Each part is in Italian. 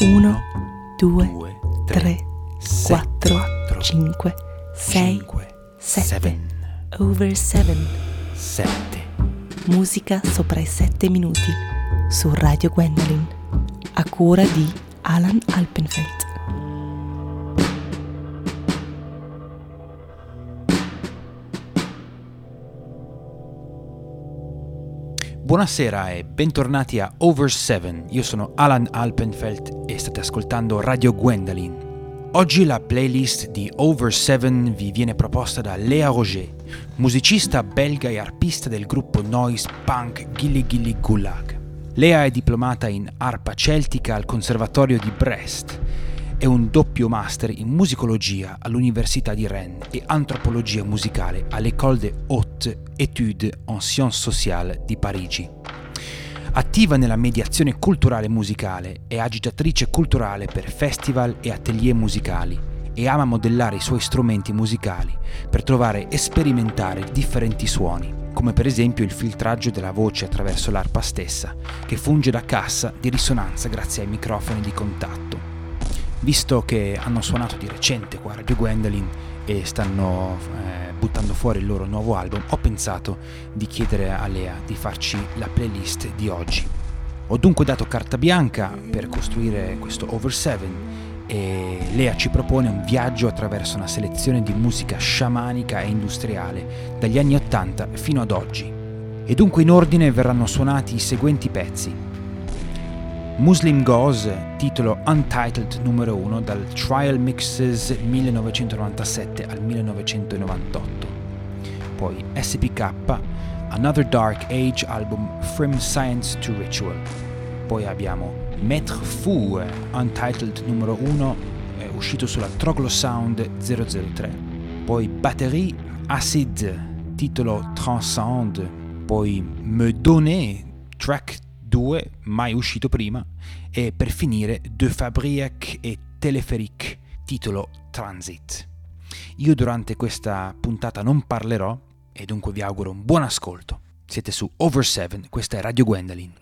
1, 2, 3, 4, 5, 6, 7. Over 7. 7. Musica sopra i 7 minuti su Radio Gwendolyn a cura di Alan Alpenfeld. Buonasera e bentornati a Over 7. Io sono Alan Alpenfeld e state ascoltando Radio Gwendolyn. Oggi la playlist di Over 7 vi viene proposta da Lea Roger, musicista belga e arpista del gruppo noise punk Gilly Gilly Gulag. Lea è diplomata in arpa celtica al Conservatorio di Brest e un doppio master in musicologia all'Università di Rennes e antropologia musicale all'École des Hautes Études en Sciences Sociales di Parigi. Attiva nella mediazione culturale musicale, è agitatrice culturale per festival e atelier musicali e ama modellare i suoi strumenti musicali per trovare e sperimentare differenti suoni, come per esempio il filtraggio della voce attraverso l'arpa stessa, che funge da cassa di risonanza grazie ai microfoni di contatto visto che hanno suonato di recente qua Radio Gwendolyn e stanno eh, buttando fuori il loro nuovo album, ho pensato di chiedere a Lea di farci la playlist di oggi. Ho dunque dato carta bianca per costruire questo Over 7 e Lea ci propone un viaggio attraverso una selezione di musica sciamanica e industriale dagli anni 80 fino ad oggi. E dunque in ordine verranno suonati i seguenti pezzi. Muslim Goes, titolo Untitled numero 1 dal Trial Mixes 1997 al 1998. Poi SPK, Another Dark Age album From Science to Ritual. Poi abbiamo Maître Fou, Untitled numero 1, eh, uscito sulla Troglosound 003. Poi Batterie Acid, titolo Transcende. Poi Me Donner, track 2, mai uscito prima, e per finire De Fabriac e Teleferic, titolo Transit. Io durante questa puntata non parlerò e dunque vi auguro un buon ascolto. Siete su Over 7, questa è Radio Gwendolyn.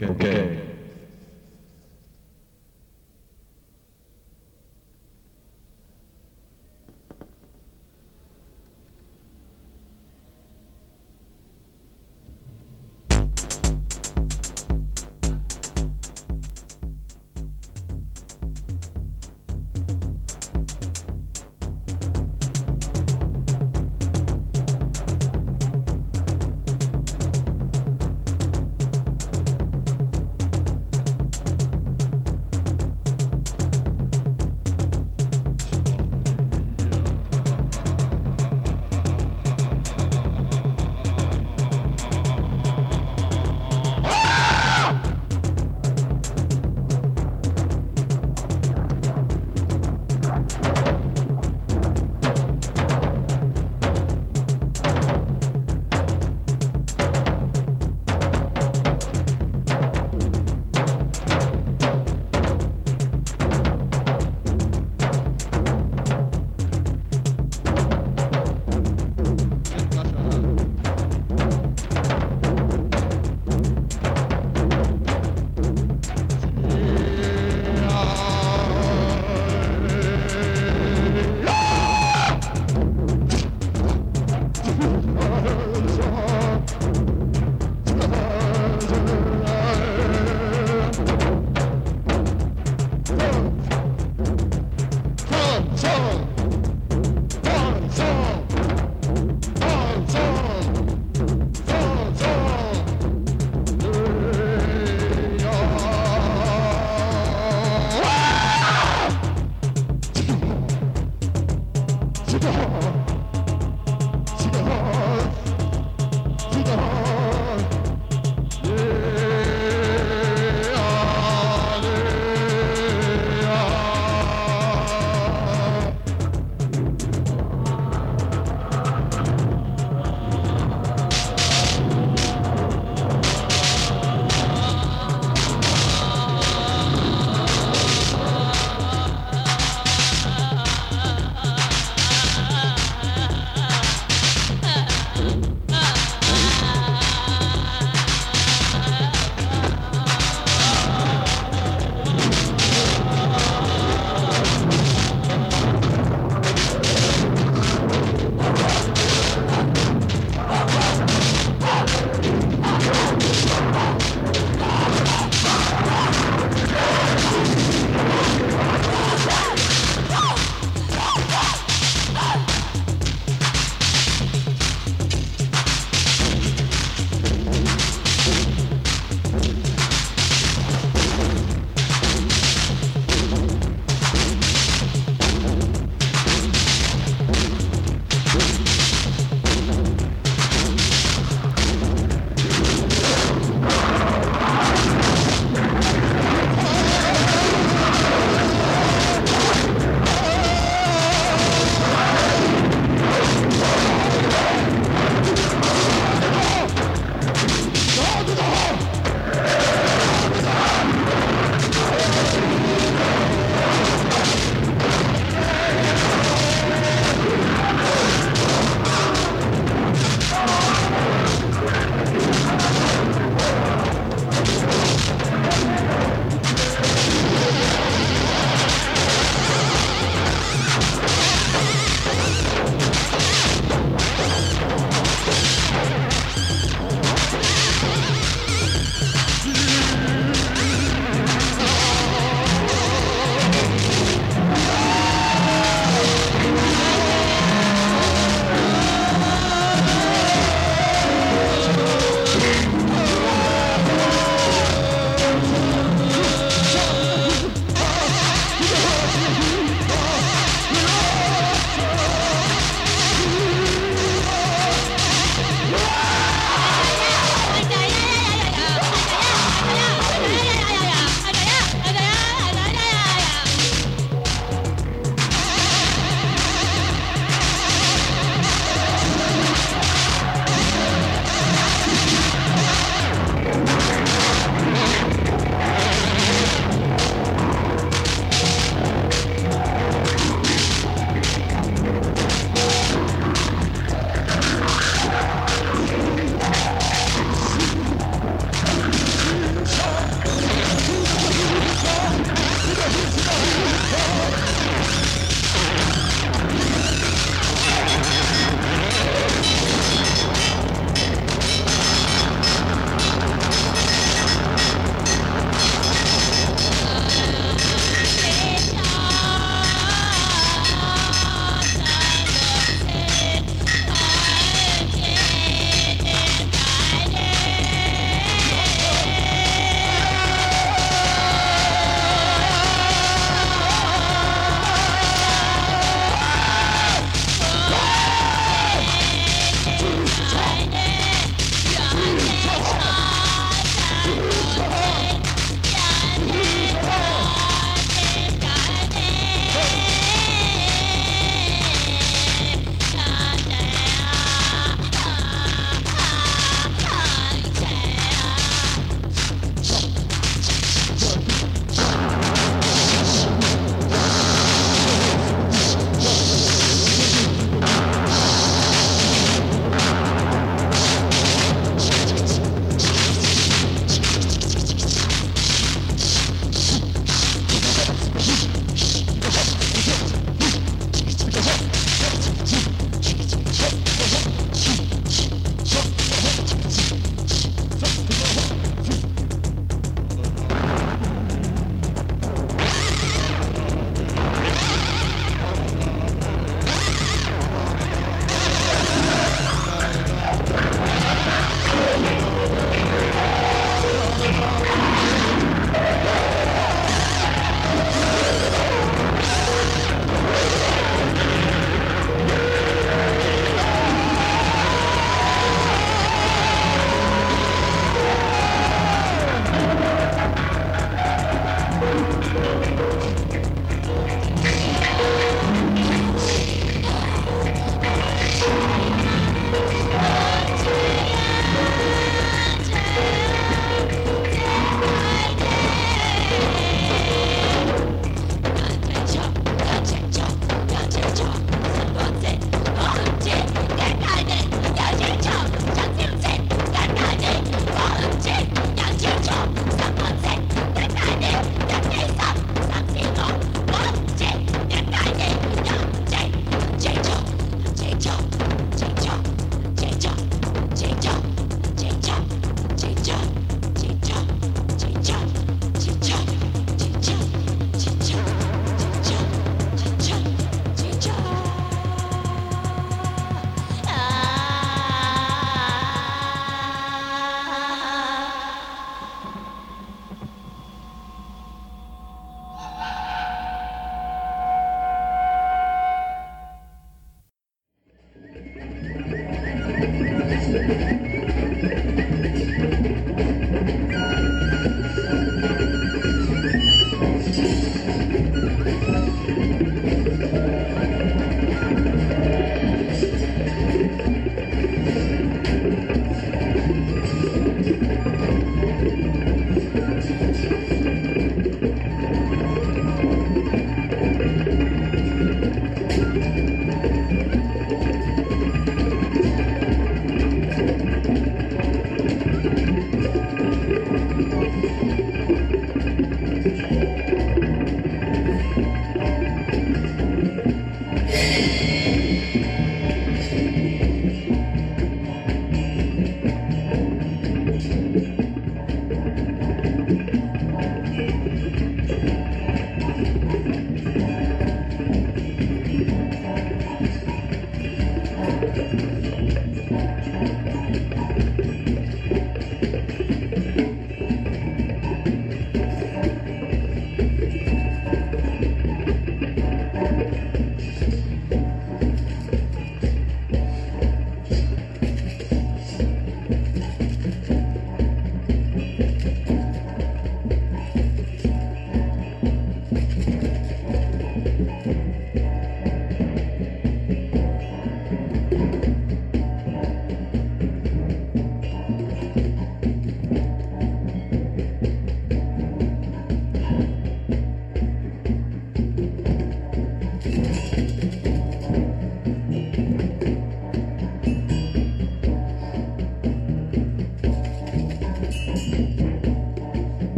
Okay. okay.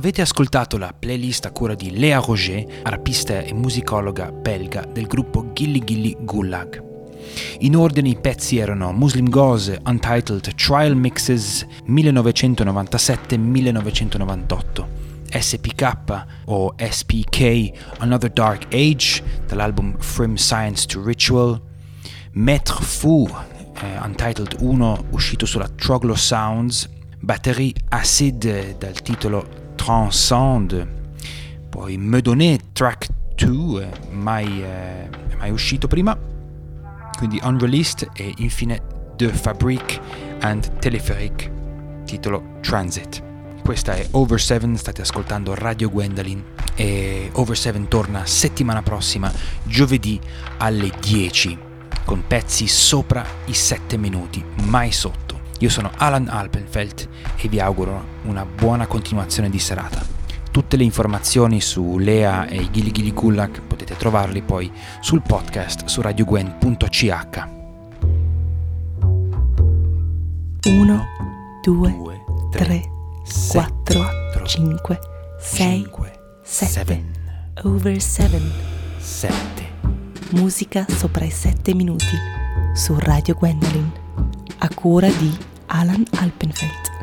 Avete ascoltato la playlist a cura di Lea Roger, arpista e musicologa belga del gruppo Gilly Gilly Gulag. In ordine i pezzi erano Muslim Goz Untitled Trial Mixes 1997-1998, SPK o SPK Another Dark Age dall'album From Science to Ritual, Maître Fou eh, Untitled 1 uscito sulla Troglo Sounds, Batterie Acid dal titolo Transcend, poi Medoné Track 2, eh, mai, eh, mai uscito prima, quindi Unreleased e infine De Fabrique and Telepheric, titolo Transit. Questa è Over 7, state ascoltando Radio Gwendolyn e Over 7 torna settimana prossima, giovedì alle 10, con pezzi sopra i 7 minuti, mai sotto. Io sono Alan Alpenfeld e vi auguro una buona continuazione di serata. Tutte le informazioni su Lea e i Gili Gili Gullak potete trovarli poi sul podcast su radiogwen.ch. 1, 2, 3, 4, 5, 6, 7. Over 7. 7. Musica sopra i 7 minuti su Radio Gwendolyn a cura di Alan Alpenfeld.